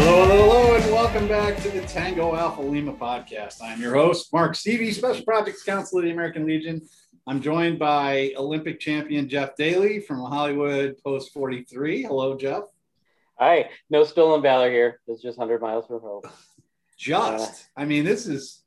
Hello, hello, hello, and welcome back to the Tango Alpha Lima podcast. I'm your host, Mark Seavey, Special Projects Counsel of the American Legion. I'm joined by Olympic champion Jeff Daly from Hollywood Post 43. Hello, Jeff. Hi, no stolen valor here. It's just 100 miles from home. Just, uh, I mean, this is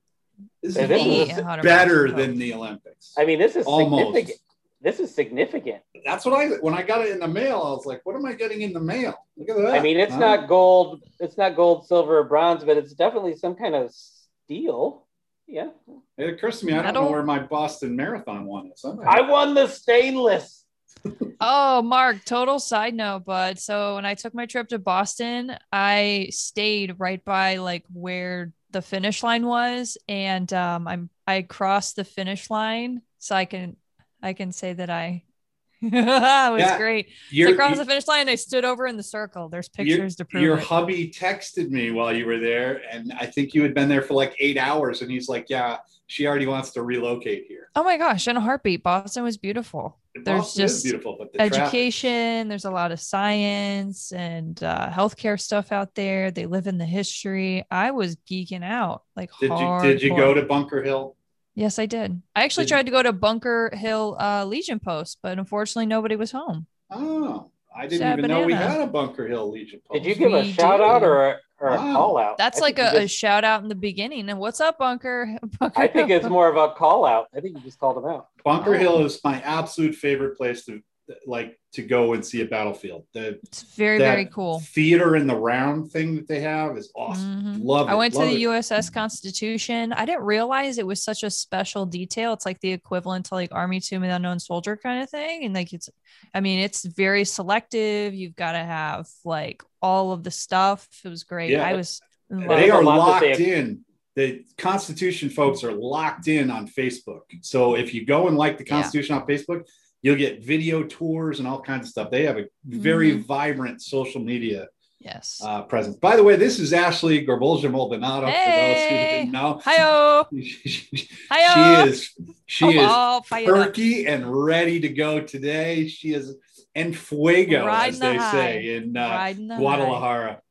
this is. better than the Olympics. I mean, this is Almost. significant. This is significant. That's what I when I got it in the mail. I was like, "What am I getting in the mail?" Look at that. I mean, it's Huh? not gold. It's not gold, silver, or bronze, but it's definitely some kind of steel. Yeah, It occurs to me, I don't Metal? know where my Boston Marathon one is. I'm- I won the stainless. Oh, Mark, total side note, bud. So when I took my trip to Boston, I stayed right by like where the finish line was. And um I'm I crossed the finish line. So I can I can say that I it was Yeah, great. So I crossed the finish line. I stood over in the circle. There's pictures to prove your it. hubby texted me while you were there, and I think you had been there for like eight hours, and he's like, "Yeah, she already wants to relocate here." Oh my gosh, in a heartbeat. Boston was beautiful. Boston is just beautiful, but the traffic- education there's a lot of science and uh, healthcare stuff out there they live in the history i was geeking out like Did you did you go to Bunker Hill? Yes i did i actually Did- tried to go to bunker hill uh, legion post but unfortunately nobody was home Oh, I didn't Sad even know we had a Bunker Hill Legion post. Did you give a We shout out or a, or a call out? that's I like a, you a shout out in the beginning and what's up bunker, bunker I think it's more of a call out. I think you just called him out. Bunker Oh. Hill is my absolute favorite place to like to go and see a battlefield. The it's very that very cool theater in the round thing that they have is awesome. Mhm. Love it. I went to the it. USS Constitution. I didn't realize it was such a special detail. It's like the equivalent to like Army Tomb of the Unknown Soldier kind of thing. And like it's, I mean, it's very selective. You've got to have like all of the stuff. It was great. Yeah. I was. They love. They a are locked say. in. The Constitution folks are locked in on Facebook. So if you go and like the Yeah. Constitution on Facebook, you'll get video tours and all kinds of stuff. They have a very Mm-hmm. vibrant social media Yes. uh, presence. By the way, this is Ashley Gorbolja Maldonado. For those who Hey. didn't know, Hiyo. she is she Oh, is oh, fired up. perky and ready to go today. She is en fuego, Riding as they high. say in uh, Riding the high. Guadalajara.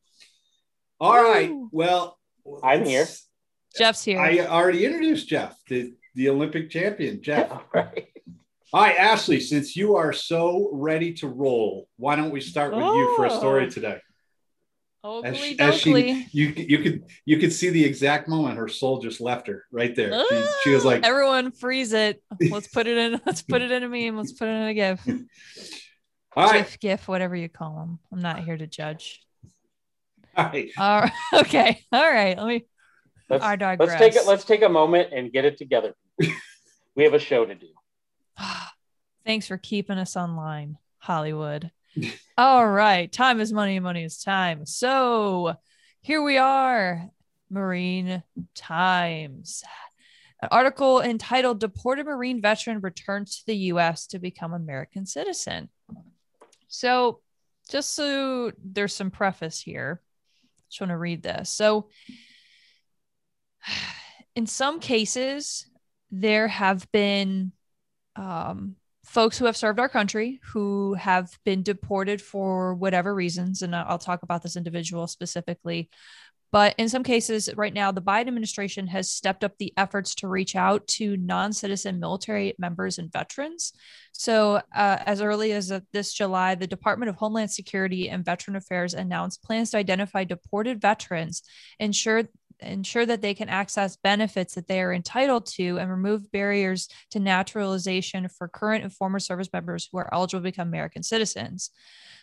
All right. Woo. Well, I'm here. Jeff's here. I already introduced Jeff, the, the Olympic champion, Jeff. All right. All right, Ashley, since you are so ready to roll, why don't we start with you for a story Oh. today? As, Oakley she- as she, you, you could, you could see the exact moment her soul just left her right there. She, she was ah, like, everyone freeze it. Let's put it in. Let's put it in a meme. Let's put it in a GIF. all right, GIF, GIF, whatever you call them. I'm not here to judge. all right. All right. Okay. All right. Let me. Let's, I let's take it. Let's take a moment and get it together. we have a show to do. Thanks for keeping us online, Hollywood. All right. Time is money. Money is time. So here we are, Marine Times. An article entitled Deported Marine Veteran Returns to the U.S. to Become American Citizen. So, just so there's some preface here, just want to read this. So, in some cases, there have been um, folks who have served our country who have been deported for whatever reasons. And I'll talk about this individual specifically. But in some cases, right now, the Biden administration has stepped up the efforts to reach out to non citizen military members and veterans. So, uh, as early as this July, the Department of Homeland Security and Veteran Affairs announced plans to identify deported veterans, ensure ensure that they can access benefits that they are entitled to and remove barriers to naturalization for current and former service members who are eligible to become American citizens.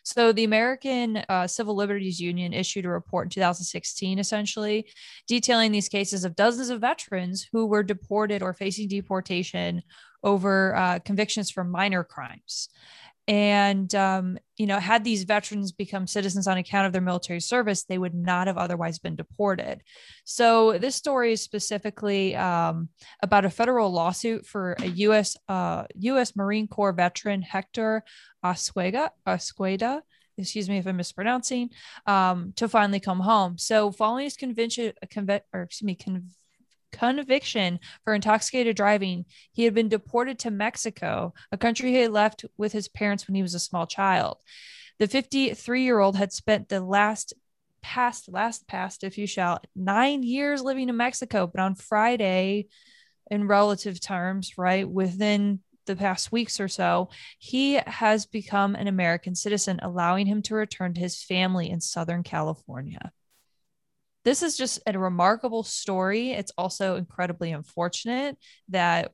So, the American uh, Civil Liberties Union issued a report in 2016, essentially detailing these cases of dozens of veterans who were deported or facing deportation over uh, convictions for minor crimes. And, um, you know, had these veterans become citizens on account of their military service, they would not have otherwise been deported. So, this story is specifically um, about a federal lawsuit for a U.S. Uh, U.S. Marine Corps veteran, Hector Osqueda, Osqueda excuse me if I'm mispronouncing, um, to finally come home. So, following his convention, conve- or excuse me, con- conviction for intoxicated driving, he had been deported to Mexico, a country he had left with his parents when he was a small child. The 53 year old had spent the last past, last past, if you shall, nine years living in Mexico, but on Friday, in relative terms, right, within the past weeks or so, he has become an American citizen, allowing him to return to his family in Southern California this is just a remarkable story. It's also incredibly unfortunate that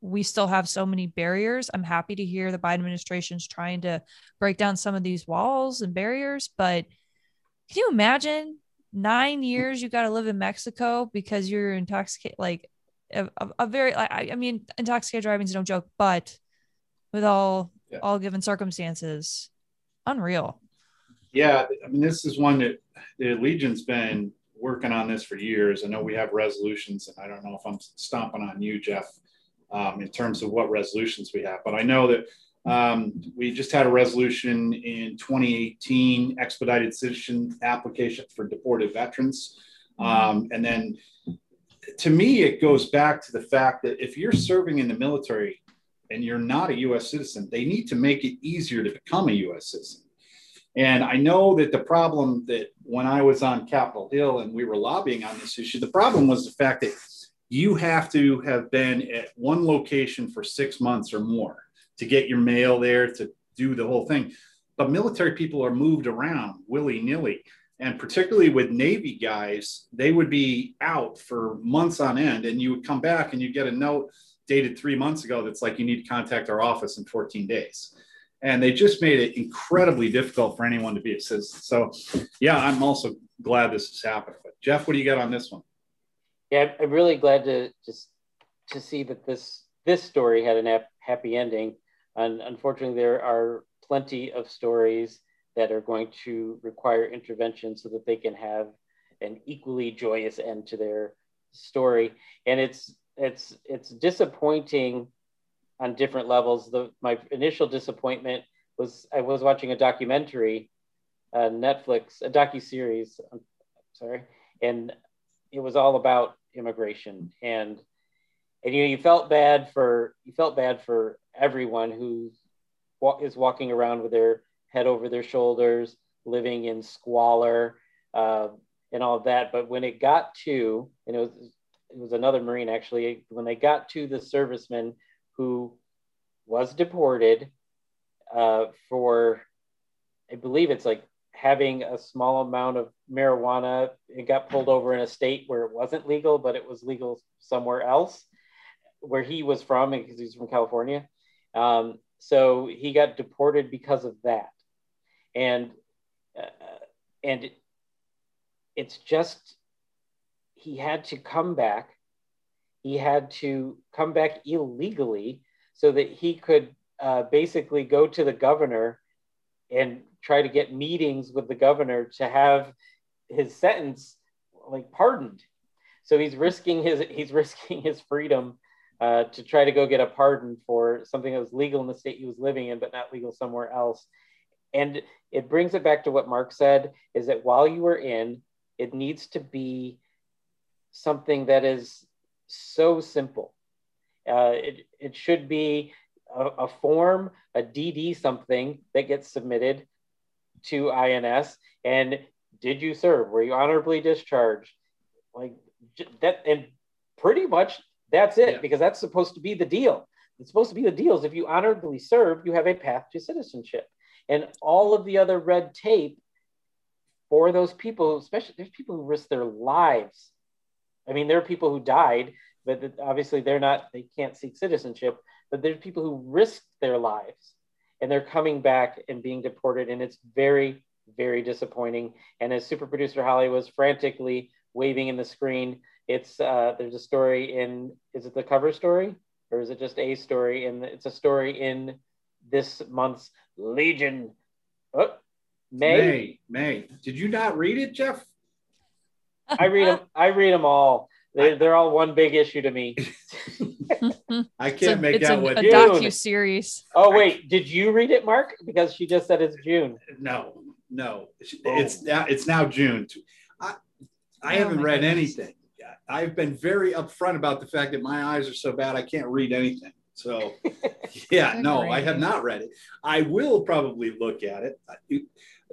we still have so many barriers. I'm happy to hear the Biden administration's trying to break down some of these walls and barriers, but can you imagine nine years you got to live in Mexico because you're intoxicated? Like a, a, a very, I, I mean, intoxicated driving is no joke, but with all yeah. all given circumstances, unreal. Yeah, I mean, this is one that the Legion's been working on this for years. I know we have resolutions, and I don't know if I'm stomping on you, Jeff, um, in terms of what resolutions we have, but I know that um, we just had a resolution in 2018 expedited citizen application for deported veterans. Um, and then to me, it goes back to the fact that if you're serving in the military and you're not a US citizen, they need to make it easier to become a US citizen. And I know that the problem that when I was on Capitol Hill and we were lobbying on this issue, the problem was the fact that you have to have been at one location for six months or more to get your mail there to do the whole thing. But military people are moved around willy nilly. And particularly with Navy guys, they would be out for months on end. And you would come back and you get a note dated three months ago that's like, you need to contact our office in 14 days and they just made it incredibly difficult for anyone to be a citizen. So, yeah, I'm also glad this has happened. But Jeff, what do you got on this one? Yeah, I'm really glad to just to see that this this story had a happy ending. And unfortunately, there are plenty of stories that are going to require intervention so that they can have an equally joyous end to their story. And it's it's it's disappointing on different levels. The my initial disappointment was I was watching a documentary, uh, Netflix, a docu series. Sorry, and it was all about immigration and and you know you felt bad for you felt bad for everyone who is walking around with their head over their shoulders, living in squalor uh, and all of that. But when it got to, and it was it was another Marine actually, when they got to the servicemen who was deported uh, for, I believe it's like having a small amount of marijuana. It got pulled over in a state where it wasn't legal, but it was legal somewhere else where he was from because he's from California. Um, so he got deported because of that. And, uh, and it's just, he had to come back. He had to come back illegally so that he could uh, basically go to the governor and try to get meetings with the governor to have his sentence like pardoned. So he's risking his he's risking his freedom uh, to try to go get a pardon for something that was legal in the state he was living in, but not legal somewhere else. And it brings it back to what Mark said: is that while you are in, it needs to be something that is so simple uh, it, it should be a, a, form, a DD something that gets submitted to INS. And did you serve? Were you honorably discharged? Like that, and pretty much that's it yeah. because that's supposed to be the deal. It's supposed to be the deal is if you honorably serve, you have a path to citizenship. And all of the other red tape for those people, especially there's people who risk their lives. I mean, there are people who died but obviously they're not they can't seek citizenship but there's people who risk their lives and they're coming back and being deported and it's very very disappointing and as super producer holly was frantically waving in the screen it's uh, there's a story in is it the cover story or is it just a story and it's a story in this month's Legion. Oh, May. May. May. Did you not read it, Jeff? I read them. I read them all. They're, they're all one big issue to me. I can't a, make out a, what. a docu series. Oh wait, did you read it, Mark? Because she just said it's June. No, no. Oh. It's now. It's now June. I, I Oh haven't read goodness. anything. I've been very upfront about the fact that my eyes are so bad I can't read anything. So, yeah, no, I have not read it. I will probably look at it.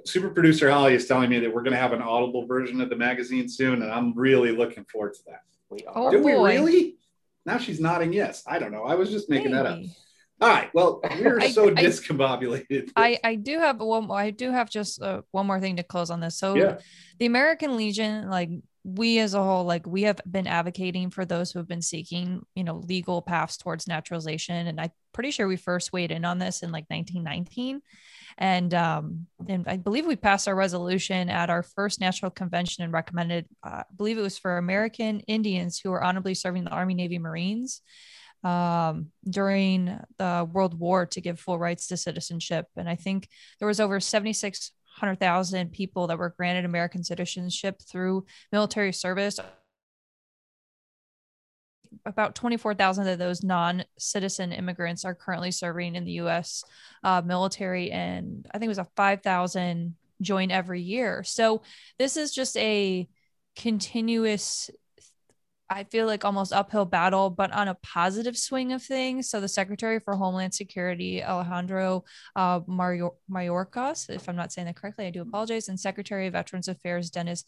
Super producer Holly is telling me that we're going to have an audible version of the magazine soon, and I'm really looking forward to that. We Oh, are. Do we really? Now she's nodding yes. I don't know. I was just making that up. All right. Well, we're so I- discombobulated. I, I do have one more, I do have just uh, one more thing to close on this. So Yeah. the American Legion, like we as a whole, like we have been advocating for those who have been seeking, you know, legal paths towards naturalization. And I'm pretty sure we first weighed in on this in like 1919. And um, and I believe we passed our resolution at our first national convention and recommended, uh, I believe it was for American Indians who were honorably serving the Army, Navy, Marines um, during the World War to give full rights to citizenship. And I think there was over 7,600,000 people that were granted American citizenship through military service. About 24,000 of those non citizen immigrants are currently serving in the US uh, military, and I think it was a 5,000 join every year. So this is just a continuous I feel like almost uphill battle, but on a positive swing of things. So the Secretary for Homeland Security, Alejandro uh, Mayor- Mayorkas, if I'm not saying that correctly, I do apologize, and Secretary of Veterans Affairs Denis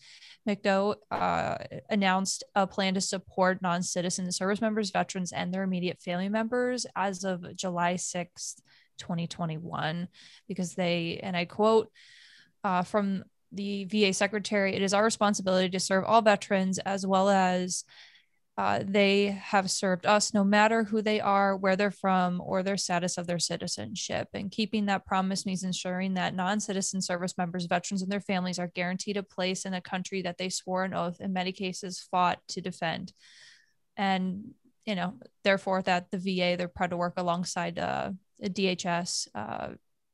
McDonough uh, announced a plan to support non-citizen service members, veterans, and their immediate family members as of July 6th, 2021, because they, and I quote uh, from the VA Secretary, it is our responsibility to serve all veterans as well as uh, they have served us no matter who they are, where they're from, or their status of their citizenship. And keeping that promise means ensuring that non citizen service members, veterans, and their families are guaranteed a place in a country that they swore an oath, in many cases, fought to defend. And, you know, therefore, that the VA, they're proud to work alongside uh, DHS uh,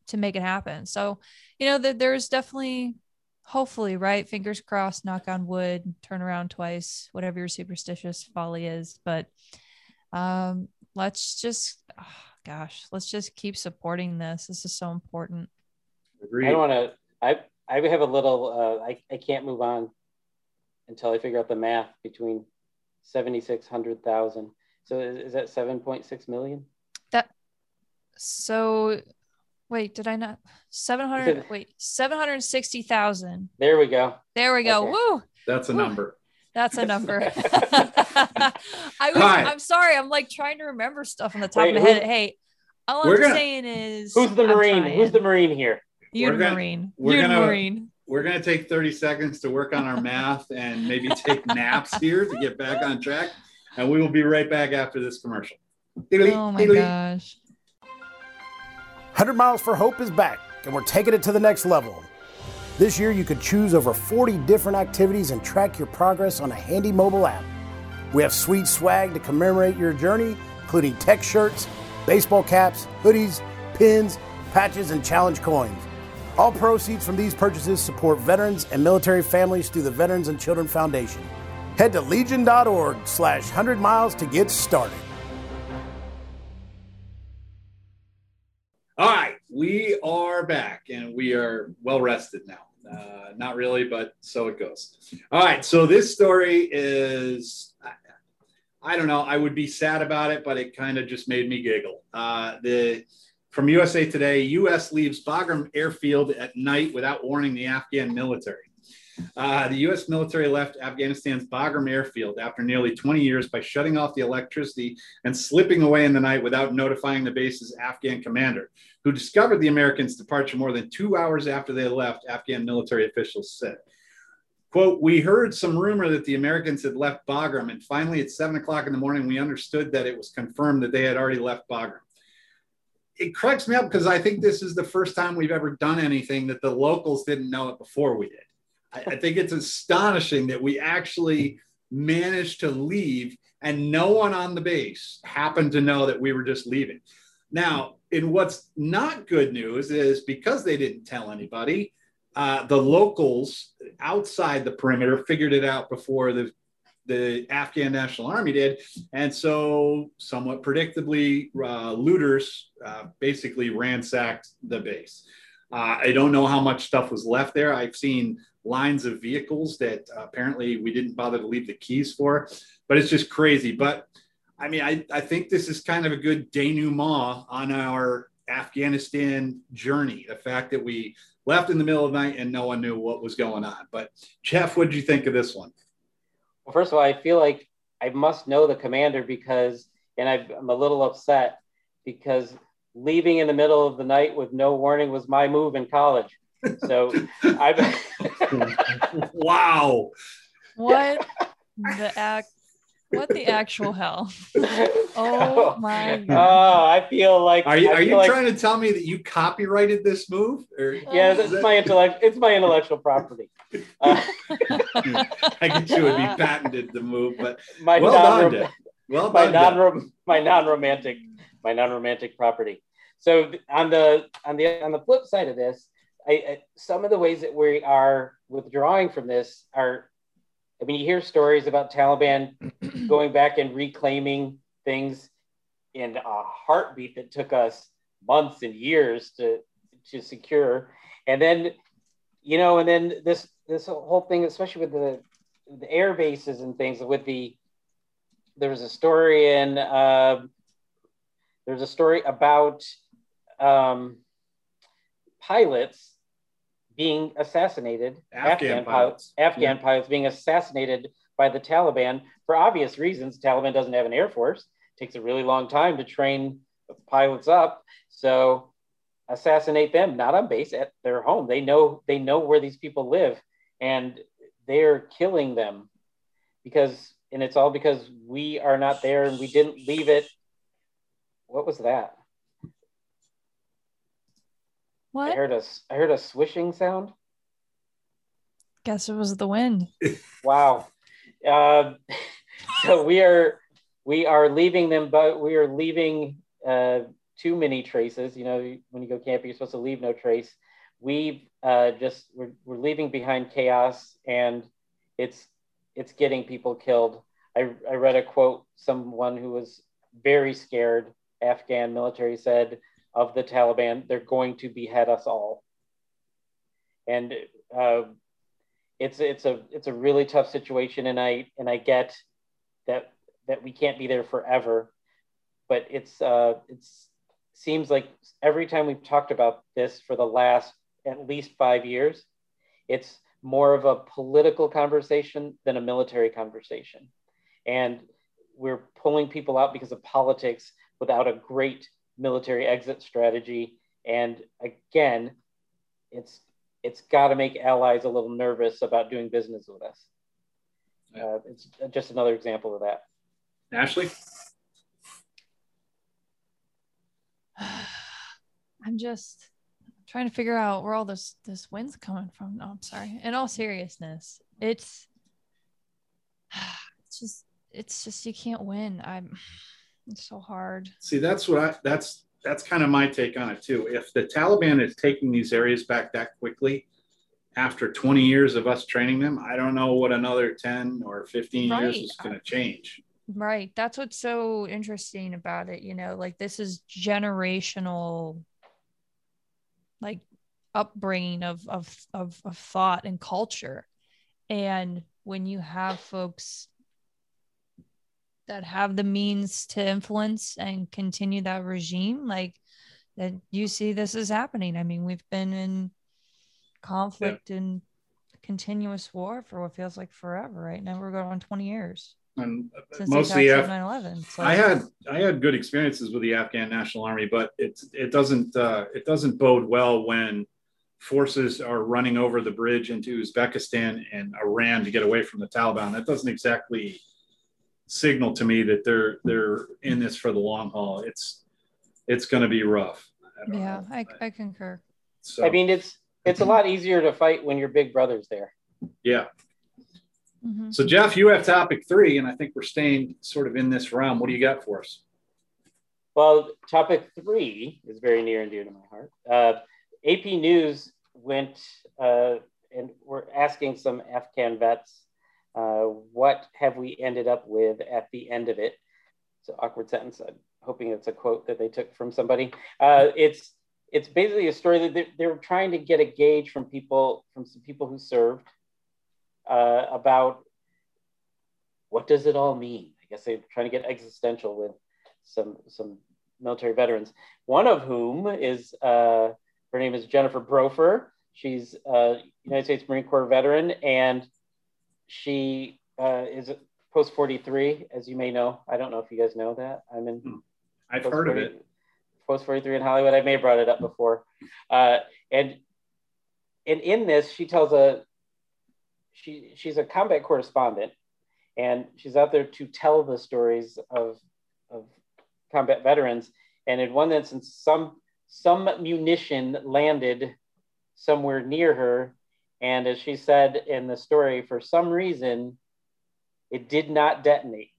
to make it happen. So, you know, there's definitely hopefully right fingers crossed knock on wood turn around twice whatever your superstitious folly is but um let's just oh, gosh let's just keep supporting this this is so important Agreed. I don't want to. I I have a little. Uh, I I can't move on until I figure out the math between seventy six hundred thousand. So is, is that seven point six million? That, so wait did i not 700 it- wait 760000 There we go. there we go Okay. woo That's a Whew. number. that's a number i was Hi. i'm sorry i'm like trying to remember stuff on the top Wait, of my head hey all i'm gonna- saying is Who's the marine? Who's the marine here? You're We're the gonna- marine. we're You're the gonna- marine. We're going to take 30 seconds to work on our math and maybe take naps here to get back on track. And we will be right back after this commercial. Oh my gosh. 100 Miles for Hope is back, and we're taking it to the next level. This year, you could choose over 40 different activities and track your progress on a handy mobile app. We have sweet swag to commemorate your journey, including tech shirts, baseball caps, hoodies, pins, patches, and challenge coins. All proceeds from these purchases support veterans and military families through the Veterans and Children Foundation. Head to legion.org slash 100 miles to get started. We are back and we are well rested now. Uh, not really, but so it goes. All right, so this story is, I, don't know, I would be sad about it, but it kind of just made me giggle. Uh, the from USA Today, U.S. leaves Bagram airfield at night without warning the Afghan military. Uh, the U.S. military left Afghanistan's Bagram airfield after nearly 20 years by shutting off the electricity and slipping away in the night without notifying the base's Afghan commander, who discovered the Americans' departure more than two hours after they left, Afghan military officials said. Quote, we heard some rumor that the Americans had left Bagram, and finally at seven o'clock in the morning, we understood that it was confirmed that they had already left Bagram. It cracks me up because I think this is the first time we've ever done anything that the locals didn't know it before we did. I, I think it's astonishing that we actually managed to leave and no one on the base happened to know that we were just leaving. Now, in what's not good news is because they didn't tell anybody, uh, the locals outside the perimeter figured it out before the the Afghan National Army did, and so somewhat predictably, uh, looters uh, basically ransacked the base. Uh, I don't know how much stuff was left there. I've seen lines of vehicles that uh, apparently we didn't bother to leave the keys for, but it's just crazy. But I mean, I, I think this is kind of a good denouement on our Afghanistan journey. The fact that we left in the middle of the night and no one knew what was going on. But Jeff, what did you think of this one? Well, first of all, I feel like I must know the commander because, and i am a little upset because leaving in the middle of the night with no warning was my move in college. So I've wow. What the act what the actual hell? Oh my god. Oh, I feel like Are you are you like, trying to tell me that you copyrighted this move? Or Yeah, that's my intellect it's my intellectual property. Uh, I guess you would be patented the move, but my well non done, Well my non my non-romantic my non-romantic property. So on the on the on the flip side of this, I, I, some of the ways that we are withdrawing from this are I mean, you hear stories about Taliban going back and reclaiming things in a heartbeat that took us months and years to to secure, and then you know, and then this this whole thing, especially with the the air bases and things, with the there was a story in uh, there's a story about um, pilots being assassinated, Afghan Afghan, pilots. Afghan Yeah. pilots being assassinated by the Taliban for obvious reasons. Taliban doesn't have an air force; it takes a really long time to train pilots up. So assassinate them, not on base at their home. They know they know where these people live, and they're killing them because, and it's all because we are not there and we didn't leave it. What was that? I heard a I heard a swishing sound. Guess it was the wind. Wow. Uh, so we are we are leaving them, but we are leaving uh, too many traces. You know, when you go camping, you're supposed to leave no trace. We've uh, just we're, we're leaving behind chaos, and it's it's getting people killed. I, I read a quote. Someone who was very scared, Afghan military said of the Taliban, they're going to behead us all. And uh, it's it's a it's a really tough situation and i and i get that that we can't be there forever but it's uh it's seems like every time we've talked about this for the last at least five years it's more of a political conversation than a military conversation and we're pulling people out because of politics without a great military exit strategy and again it's it's got to make allies a little nervous about doing business with us. Uh, it's just another example of that. Ashley? I'm just trying to figure out where all this this wind's coming from. No, I'm sorry. In all seriousness, it's it's just it's just you can't win. I'm it's so hard. See, that's what I that's that's kind of my take on it too. If the Taliban is taking these areas back that quickly after 20 years of us training them, I don't know what another 10 or 15 years is going to change. Right. That's what's so interesting about it. You know, like this is generational, like upbringing of of of, of thought and culture. And when you have folks that have the means to influence and continue that regime, like that you see this is happening. I mean, we've been in conflict and continuous war for what feels like forever, right? Now we're going on 20 years And since mostly Af- attacks of 9/11. So I had I had good experiences with the Afghan National Army, but it it doesn't uh, it doesn't bode well when forces are running over the bridge into Uzbekistan and Iran to get away from the Taliban. That doesn't exactly signal to me that they're they're in this for the long haul. It's it's going to be rough. I yeah, know. I, I concur. So, I mean, it's it's a lot easier to fight when your big brother's there. yeah. Mhm. So Jeff, you have topic three, and I think we're staying sort of in this realm. What do you got for us? well, topic three is very near and dear to my heart. Uh, AP News went uh, and we're asking some Afghan vets, uh, what have we ended up with at the end of it? It's an awkward sentence. I'm hoping it's a quote that they took from somebody. Uh, it's it's basically a story that they're, they're, trying to get a gauge from people from some people who served uh, about what does it all mean. I guess they're trying to get existential with some some military veterans. One of whom is uh, her name is Jennifer Brofer. She's a United States Marine Corps veteran, and she uh, is post 43, as you may know. I don't know if you guys know that. I'm in. Hmm. I've heard 40, of it. Post 43 in Hollywood. I may have brought it up before. Uh, and and in this, she tells a she she's a combat correspondent, and she's out there to tell the stories of of combat veterans. And in one instance, some some munition landed somewhere near her. And as she said in the story, for some reason, it did not detonate.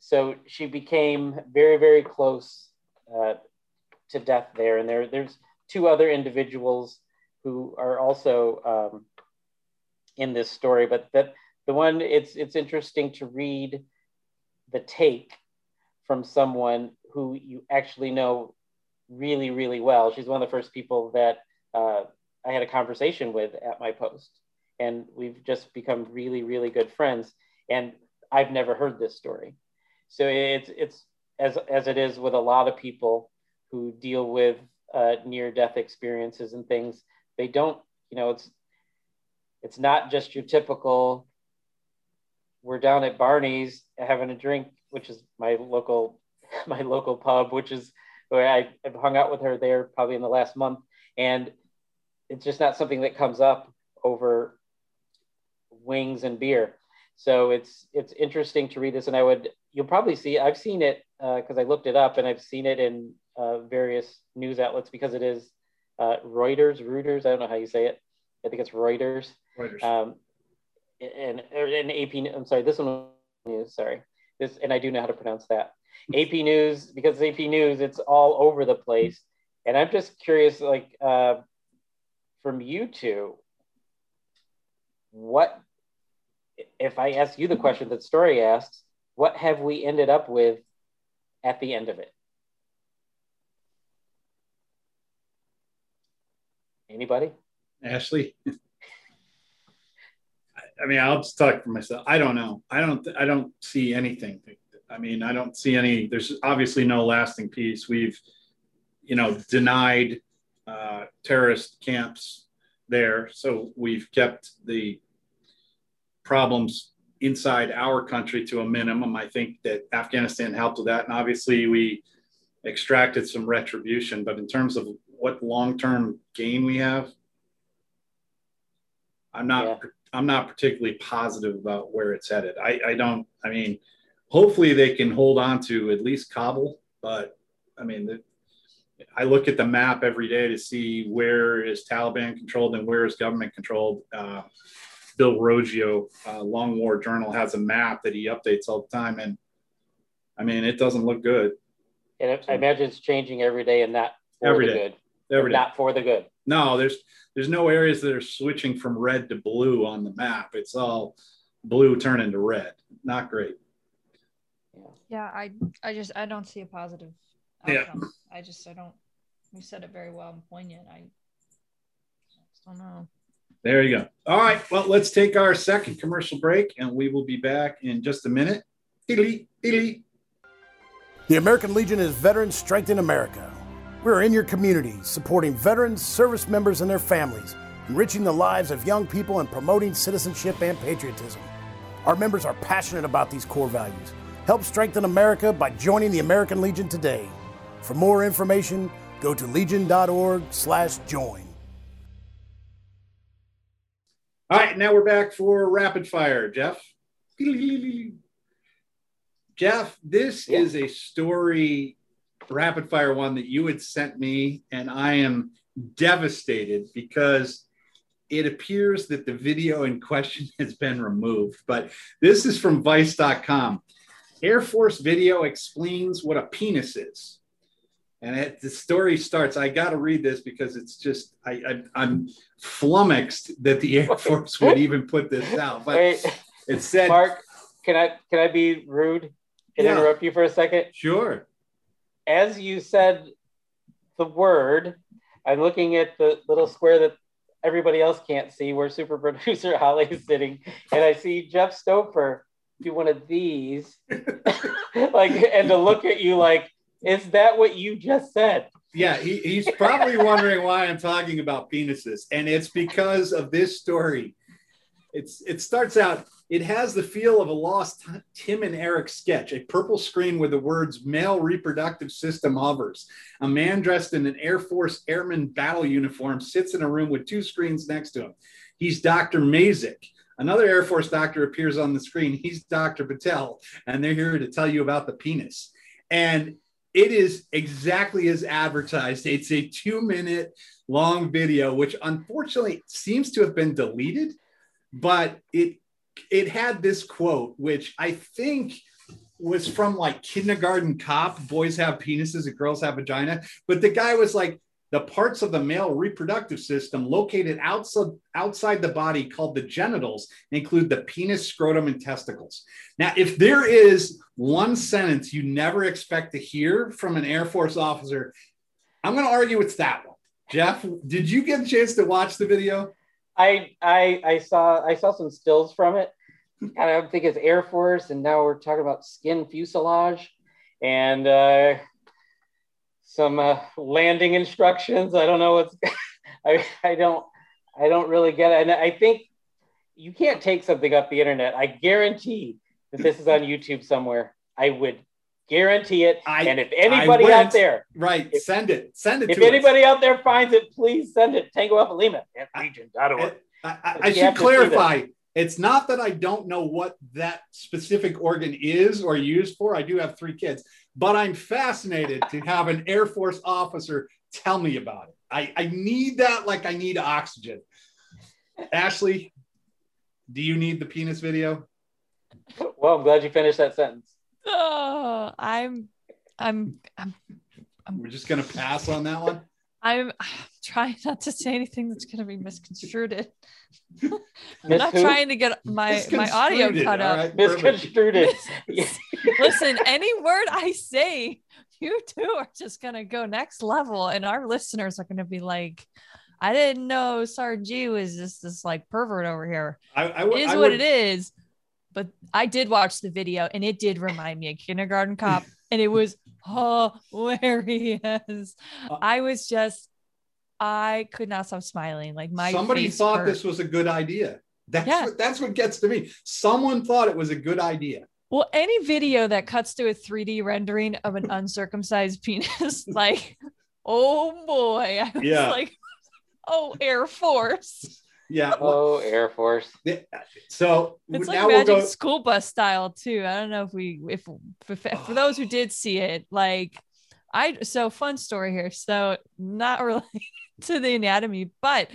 So she became very, very close uh, to death there. And there, there's two other individuals who are also um, in this story, but that the one it's it's interesting to read the take from someone who you actually know really, really well. She's one of the first people that uh, I had a conversation with at my post. And we've just become really, really good friends. And I've never heard this story. So it's, it's as, as it is with a lot of people who deal with uh, near death experiences and things, they don't, you know, it's, it's not just your typical, we're down at Barney's having a drink, which is my local, my local pub, which is where I, have hung out with her there probably in the last month. And it's just not something that comes up over wings and beer. So it's it's interesting to read this, and I would you'll probably see I've seen it because uh, I looked it up and I've seen it in uh, various news outlets because it is uh, Reuters, Reuters. I don't know how you say it. I think it's Reuters. Reuters. Um, and and AP. I'm sorry. This one news. Sorry. This and I do know how to pronounce that. AP News because AP News. It's all over the place, and I'm just curious, like uh, from you two, what if I ask you the question that Story asks, what have we ended up with at the end of it? Anybody? Ashley. I mean, I'll just talk for myself. I don't know. I don't. I don't see anything. I mean, I don't see any. There's obviously no lasting peace. We've, you know, denied uh, terrorist camps there. So we've kept the problems inside our country to a minimum. I think that Afghanistan helped with that. And obviously, we extracted some retribution. But in terms of what long term gain we have, I'm not. Yeah. I'm not particularly positive about where it's headed. I, I don't. I mean, hopefully they can hold on to at least Kabul, but I mean, the, I look at the map every day to see where is Taliban controlled and where is government controlled. Uh, Bill Roggio, uh, Long War Journal, has a map that he updates all the time, and I mean, it doesn't look good. And I imagine it's changing every day, and not for every the day. good. Every day. Not for the good. No, there's there's no areas that are switching from red to blue on the map. It's all blue turning to red. Not great. Yeah, I I just I don't see a positive outcome. Yeah. I just I don't. You said it very well and poignant. I just don't know. There you go. All right. Well, let's take our second commercial break, and we will be back in just a minute. The American Legion is Veterans Strength in America. We're in your community, supporting veterans, service members, and their families, enriching the lives of young people, and promoting citizenship and patriotism. Our members are passionate about these core values. Help strengthen America by joining the American Legion today. For more information, go to legion.org/join. All right, now we're back for rapid fire, Jeff. Jeff, this yeah. is a story, rapid fire one that you had sent me, and I am devastated because it appears that the video in question has been removed. But this is from Vice.com. Air Force video explains what a penis is. And it, the story starts. I got to read this because it's just I, I I'm flummoxed that the Air Force would even put this out. But Wait, it said, Mark, can I can I be rude? Can I Yeah. interrupt you for a second? "Sure, As you said the word, I'm looking at the little square that everybody else can't see where super producer Holly is sitting, and I see Jeff Stoffer do one of these, like, and to look at you like, is that what you just said? yeah." He, he's probably wondering why I'm talking about penises, and it's because of this story. It's it starts out. It has the feel of a lost Tim and Eric sketch. A purple screen where the words "male reproductive system" hovers. A man dressed in an Air Force Airman battle uniform sits in a room with two screens next to him. He's Dr. Mazik. Another Air Force doctor appears on the screen. He's Dr. Patel, and they're here to tell you about the penis. And it is exactly as advertised. It's a two minute long video, which unfortunately seems to have been deleted, but it it had this quote, which I think was from like kindergarten cop boys have penises and girls have vagina but the guy was like the parts of the male reproductive system located outside outside the body called the genitals include the penis scrotum and testicles. Now if there is one sentence you never expect to hear from an air force officer i'm going to argue it's that one. Jeff did you get a chance to watch the video? I I I saw I saw some stills from it. I think it's Air Force, and now we're talking about skin fuselage. And uh, some uh, landing instructions. I don't know what's I I don't I don't really get it. And I think you can't take something off the internet. I guarantee that this is on YouTube somewhere. I would guarantee it. I- and if anybody out there, right If- send it send it if to us. anybody out there finds it, please send it. Tango Alpha Lima at legion.org. I, I, I should clarify. It's not that I don't know what that specific organ is or used for. I do have three kids, but I'm fascinated to have an Air Force officer tell me about it. I, I need that like I need oxygen. Ashley, do you need the penis video? Well, I'm glad you finished that sentence. Oh, I'm, I'm, I'm, We're just gonna pass on that one. I'm trying not to say anything that's going to be misconstrued. I'm not who? trying to get my my audio Misconstrued it, cut all up. right, perfect. Misconstrued Listen, any word I say, you two are just gonna go next level, and our listeners are gonna be like, "I didn't know Sergeant G was just this like pervert over here." I, I, It would- is I what would- it is. But I did watch the video, and it did remind me of Kindergarten Cop, and it was hilarious. Uh, I was just, I could not stop smiling. Like my Somebody thought hurt. this was a good idea. That's Yeah. what that's what gets to me. Someone thought it was a good idea. Well, any video that cuts to a 3D rendering of an uncircumcised penis, like, oh boy, I was Yeah. like, oh, Air Force. Yeah. well, Oh, Air Force. So It's like now we'll Magic go. School Bus style too. I don't know if we, if, if for those who did see it, like, I so fun story here. So not related to the anatomy, but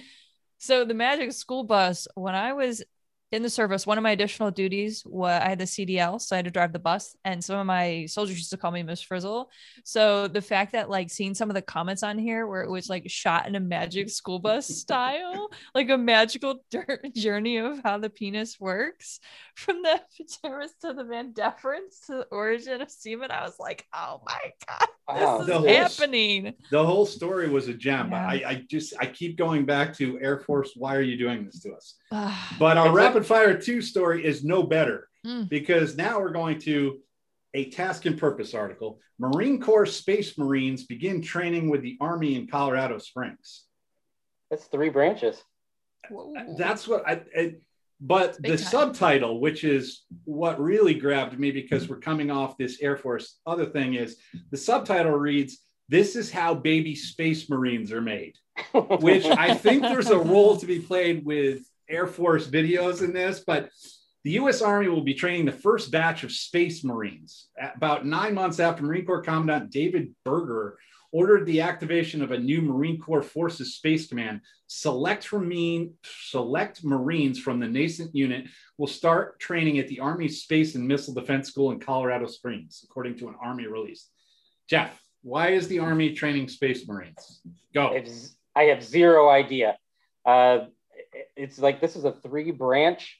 so the Magic School Bus. When I was in the service, one of my additional duties was I had the CDL, so I had to drive the bus, and some of my soldiers used to call me Miss Frizzle. So the fact that like seeing some of the comments on here where it was like shot in a Magic School Bus style, like a magical journey of how the penis works, from the epidermis to the vas deferens to the origin of semen, I was like, oh my god, Wow. this The is whole- happening. The whole story was a gem. Yeah. I, I just I keep going back to Air Force. Why are you doing this to us? But our rapid fire two story is no better Mm. because now we're going to a task and purpose article. Marine Corps Space Marines begin training with the Army in Colorado Springs. That's three branches. whoa. That's what I. I but Big the time. subtitle, which is what really grabbed me because we're coming off this Air Force other thing, is the subtitle reads, This is how baby space marines are made, which I think there's a role to be played with Air Force videos in this, but the U.S. Army will be training the first batch of Space Marines. About nine months after Marine Corps Commandant David Berger ordered the activation of a new Marine Corps Forces Space Command, select Marine, select Marines from the nascent unit will start training at the Army Space and Missile Defense School in Colorado Springs, according to an Army release. Jeff, Why is the Army training Space Marines? Go. I have zero idea. Uh, it's like this is a three branch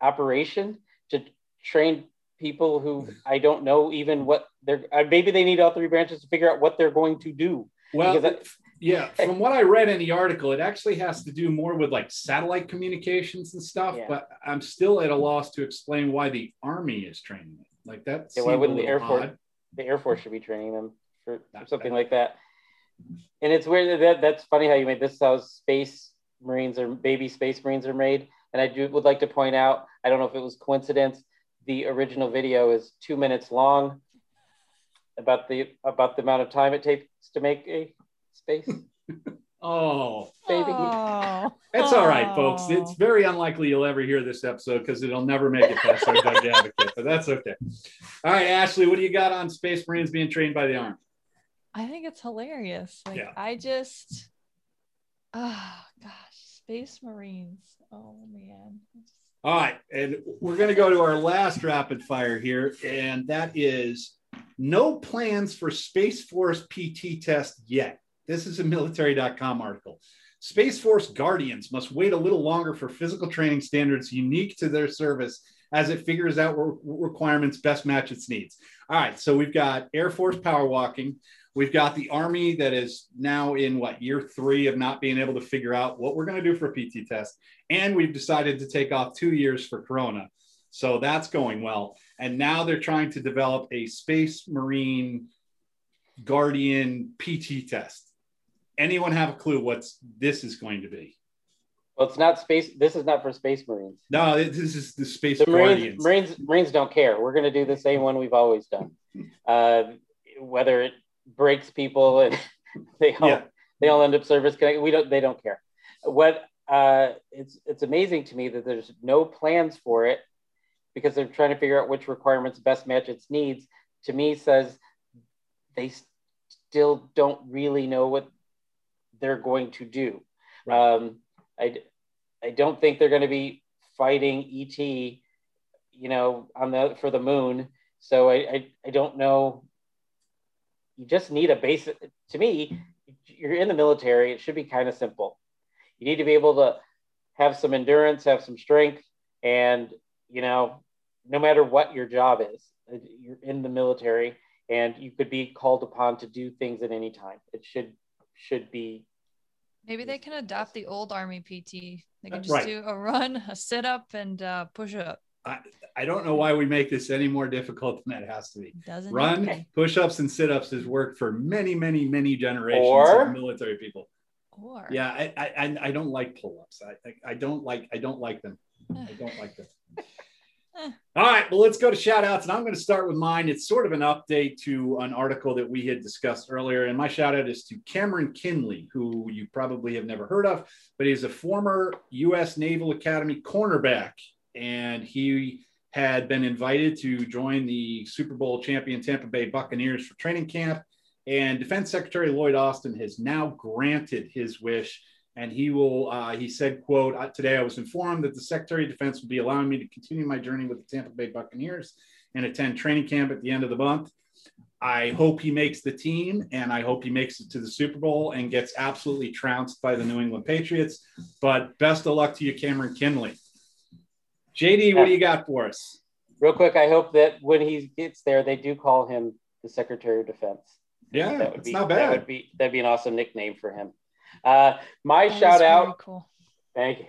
operation to train people who I don't know even what they're. Uh, maybe they need all three branches to figure out what they're going to do. Well, that, yeah, from what I read in the article, it actually has to do more with like satellite communications and stuff. Yeah. But I'm still at a loss to explain why the Army is training it. Like that. Yeah, why wouldn't the Air Force? The Air Force should be training them for, for something like that. And it's weird that that's funny how you made this how space Marines or baby space Marines are made. And I do would like to point out, I don't know if it was coincidence, the original video is two minutes long about the about the amount of time it takes to make a space. oh, baby. Oh. It's all right, folks. It's very unlikely you'll ever hear this episode because it'll never make it past our Doug Advocate, but that's okay. All right, Ashley, what do you got on Space Marines being trained by the Army? I think it's hilarious. Like yeah. I just oh gosh, Space Marines. Oh man. All right, and we're going to go to our last rapid fire here, and that is no plans for Space Force PT test yet. This is a military.com article. Space Force Guardians must wait a little longer for physical training standards unique to their service as it figures out what requirements best match its needs. All right, so we've got Air Force power walking. We've got the Army that is now in what year three of not being able to figure out what we're going to do for a PT test. And we've decided to take off two years for Corona. So that's going well. And now they're trying to develop a Space Marine Guardian PT test. Anyone have a clue what this is going to be? Well, it's not space. This is not for Space Marines. No, this is the Space the Marines, Marines, Marines don't care. We're going to do the same one we've always done. Uh, whether it breaks people and they all yeah. they all end up service connected. We don't they don't care. What uh, it's it's amazing to me that there's no plans for it because they're trying to figure out which requirements best match its needs. To me, says they still don't really know what they're going to do. Right. Um, I I don't think they're going to be fighting ET, you know, on the for the moon. So I, I, I don't know you just need a basic to me you're in the military it should be kind of simple. You need to be able to have some endurance have some strength and you know no matter what your job is you're in the military and you could be called upon to do things at any time. It should should be maybe they can adopt the old army pt they can just right. do a run a sit up and uh, push up I, I don't know why we make this any more difficult than that has to be. Doesn't run push-ups and sit-ups has worked for many, many, many generations or, of military people. Or yeah, I I, I don't like pull-ups. I, I, I don't like I don't like them. I don't like them. All right, well, let's go to shout outs. And I'm going to start with mine. It's sort of an update to an article that we had discussed earlier. And my shout out is to Cameron Kinley, who you probably have never heard of, but he's a former U.S. Naval Academy cornerback and he had been invited to join the Super Bowl champion Tampa Bay Buccaneers for training camp. And Defense Secretary Lloyd Austin has now granted his wish. And he will, uh, he said, quote, today I was informed that the Secretary of Defense will be allowing me to continue my journey with the Tampa Bay Buccaneers and attend training camp at the end of the month. I hope he makes the team and I hope he makes it to the Super Bowl and gets absolutely trounced by the New England Patriots. But best of luck to you, Cameron Kinley. JD, what do you got for us? Real quick, I hope that when he gets there, they do call him the Secretary of Defense. Yeah, that would be not bad. That would be that'd be an awesome nickname for him. Uh, my that shout out. Cool. Thank you.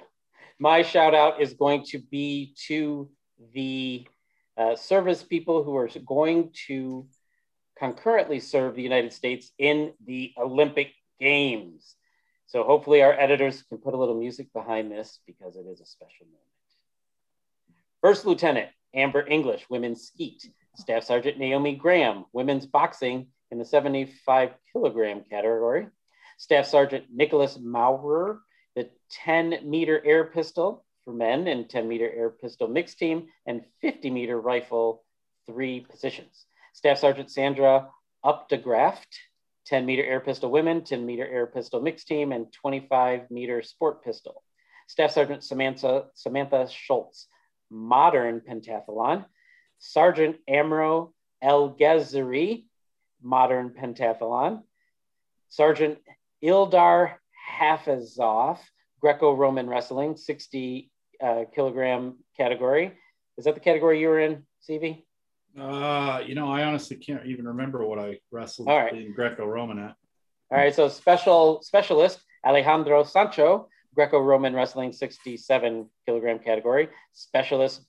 My shout out is going to be to the uh, service people who are going to concurrently serve the United States in the Olympic Games. So hopefully our editors can put a little music behind this because it is a special moment. First Lieutenant Amber English, women's skeet. Staff Sergeant Naomi Graham, women's boxing in the 75 kilogram category. Staff Sergeant Nickolaus Mowrer, the 10 meter air pistol for men and 10 meter air pistol mixed team and 50 meter rifle three positions. Staff Sergeant Sandra Uptagrafft, 10 meter air pistol women, 10 meter air pistol mixed team, and 25 meter sport pistol. Staff Sergeant Samantha, Samantha Schultz, modern pentathlon, Sergeant Amro Elgeziry, modern pentathlon. Sergeant Ildar Hafizov, Greco-Roman wrestling, 60 uh, kilogram category. Is that the category you were in, CV? Uh, you know, I honestly can't even remember what I wrestled right. in Greco-Roman at. All right, so special specialist Alejandro Sancho, Greco-Roman wrestling 67 kilogram category. Specialist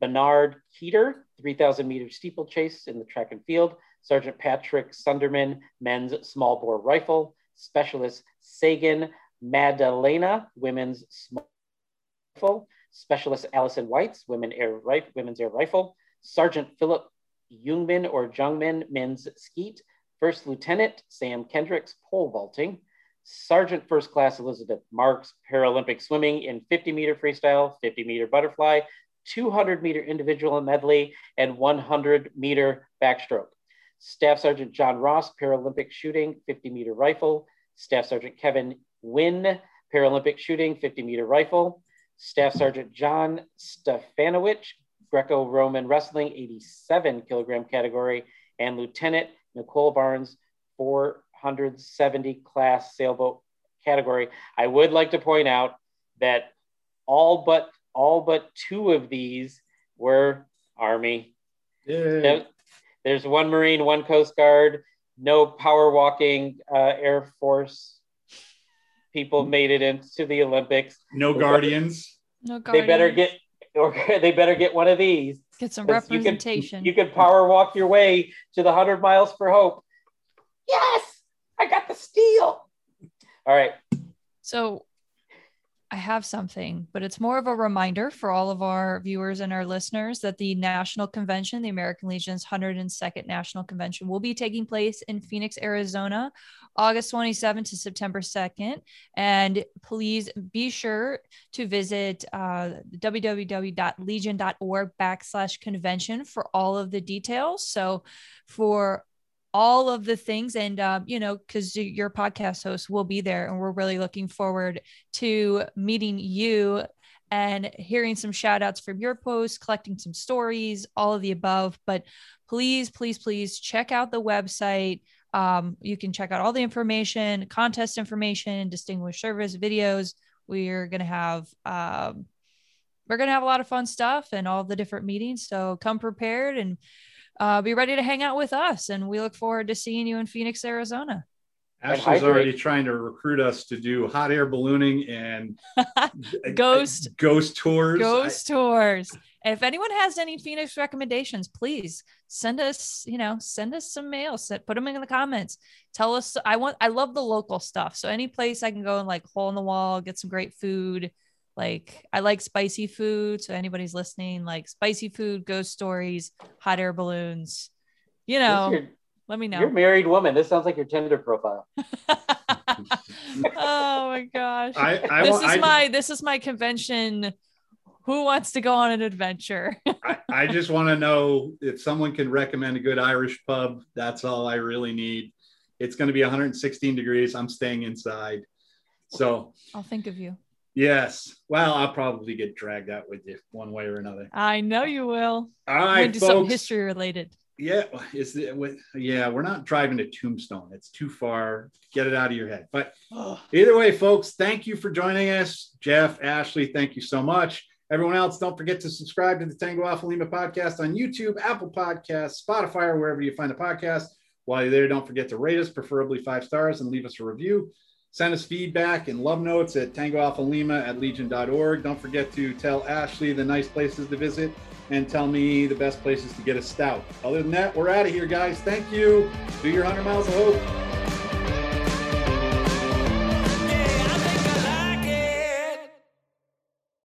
Bernard Keter, 3,000 meter steeplechase in the track and field. Sergeant Patrick Sunderman, men's small bore rifle. Specialist Sagen Maddalena, women's small rifle. Specialist Allison Whites, women air rifle, women's air rifle. Sergeant Philip Jungman or Jungman, men's skeet. First Lieutenant Sam Kendricks, pole vaulting. Sergeant First Class Elizabeth Marks, Paralympic swimming in 50 meter freestyle, 50 meter butterfly, 200 meter individual medley, and 100 meter backstroke. Staff Sergeant John Ross, Paralympic shooting, 50 meter rifle. Staff Sergeant Kevin Nguyen, Paralympic shooting, 50 meter rifle. Staff Sergeant John Stefanowicz, Greco Roman wrestling, 87 kilogram category. And Lieutenant Nikole Barnes, 470 class sailboat category. I would like to point out that all but all but two of these were Army. Yeah. There's one Marine, one Coast Guard, no power walking uh, Air Force people made it into the Olympics. No Guardians. No Guardians. They better get or they better get one of these. get some 'cause you could- representation. You could power walk your way to the 100 miles for hope. Yes, I got the steal. All right. So I have something, but it's more of a reminder for all of our viewers and our listeners that the National Convention, the American Legion's 102nd National Convention, will be taking place in Phoenix, Arizona, August 27th to September 2nd. And please be sure to visit uh, www.legion.org backslash convention for all of the details. So for all of the things. And um, you know because your podcast host will be there and we're really looking forward to meeting you and hearing some shout outs from your posts collecting some stories all of the above. But please please please check out the website. Um, you can check out all the information contest information distinguished service videos. We're going to have um, we're going to have a lot of fun stuff and all the different meetings. So come prepared and uh, be ready to hang out with us. And we look forward to seeing you in Phoenix, Arizona. Ashley's already trying to recruit us to do hot air ballooning and Ghost- ghost tours. Ghost tours. If anyone has any Phoenix recommendations, please send us, you know, send us some mail. Set, put them in the comments. Tell us. I want. I love the local stuff. So any place I can go and like hole in the wall, get some great food. Like I like spicy food. So anybody's listening, like spicy food, ghost stories, hot air balloons. You know, You're, let me know. you're a married woman. This sounds like your Tinder profile. oh my gosh. I, I, this want- is I- my this is my convention. Who wants to go on an adventure? I, I just want to know if someone can recommend a good Irish pub. That's all I really need. It's going to be 116 degrees. I'm staying inside. So, I'll think of you. Yes. Well, I'll probably get dragged out with you one way or another. I know you will. All We're right, gonna something history related. Yeah, is it? Yeah, we're not driving to Tombstone. It's too far. Get it out of your head. But either way, folks, thank you for joining us. Jeff, Ashley, thank you so much. Everyone else, don't forget to subscribe to the Tango Alpha Lima podcast on YouTube, Apple Podcasts, Spotify, or wherever you find a podcast. While you're there, don't forget to rate us, preferably five stars, and leave us a review. Send us feedback and love notes at Tango Alpha Lima at legion.org. Don't forget to tell Ashley the nice places to visit and tell me the best places to get a stout. Other than that, we're out of here, guys. Thank you. Do your 100 miles of hope.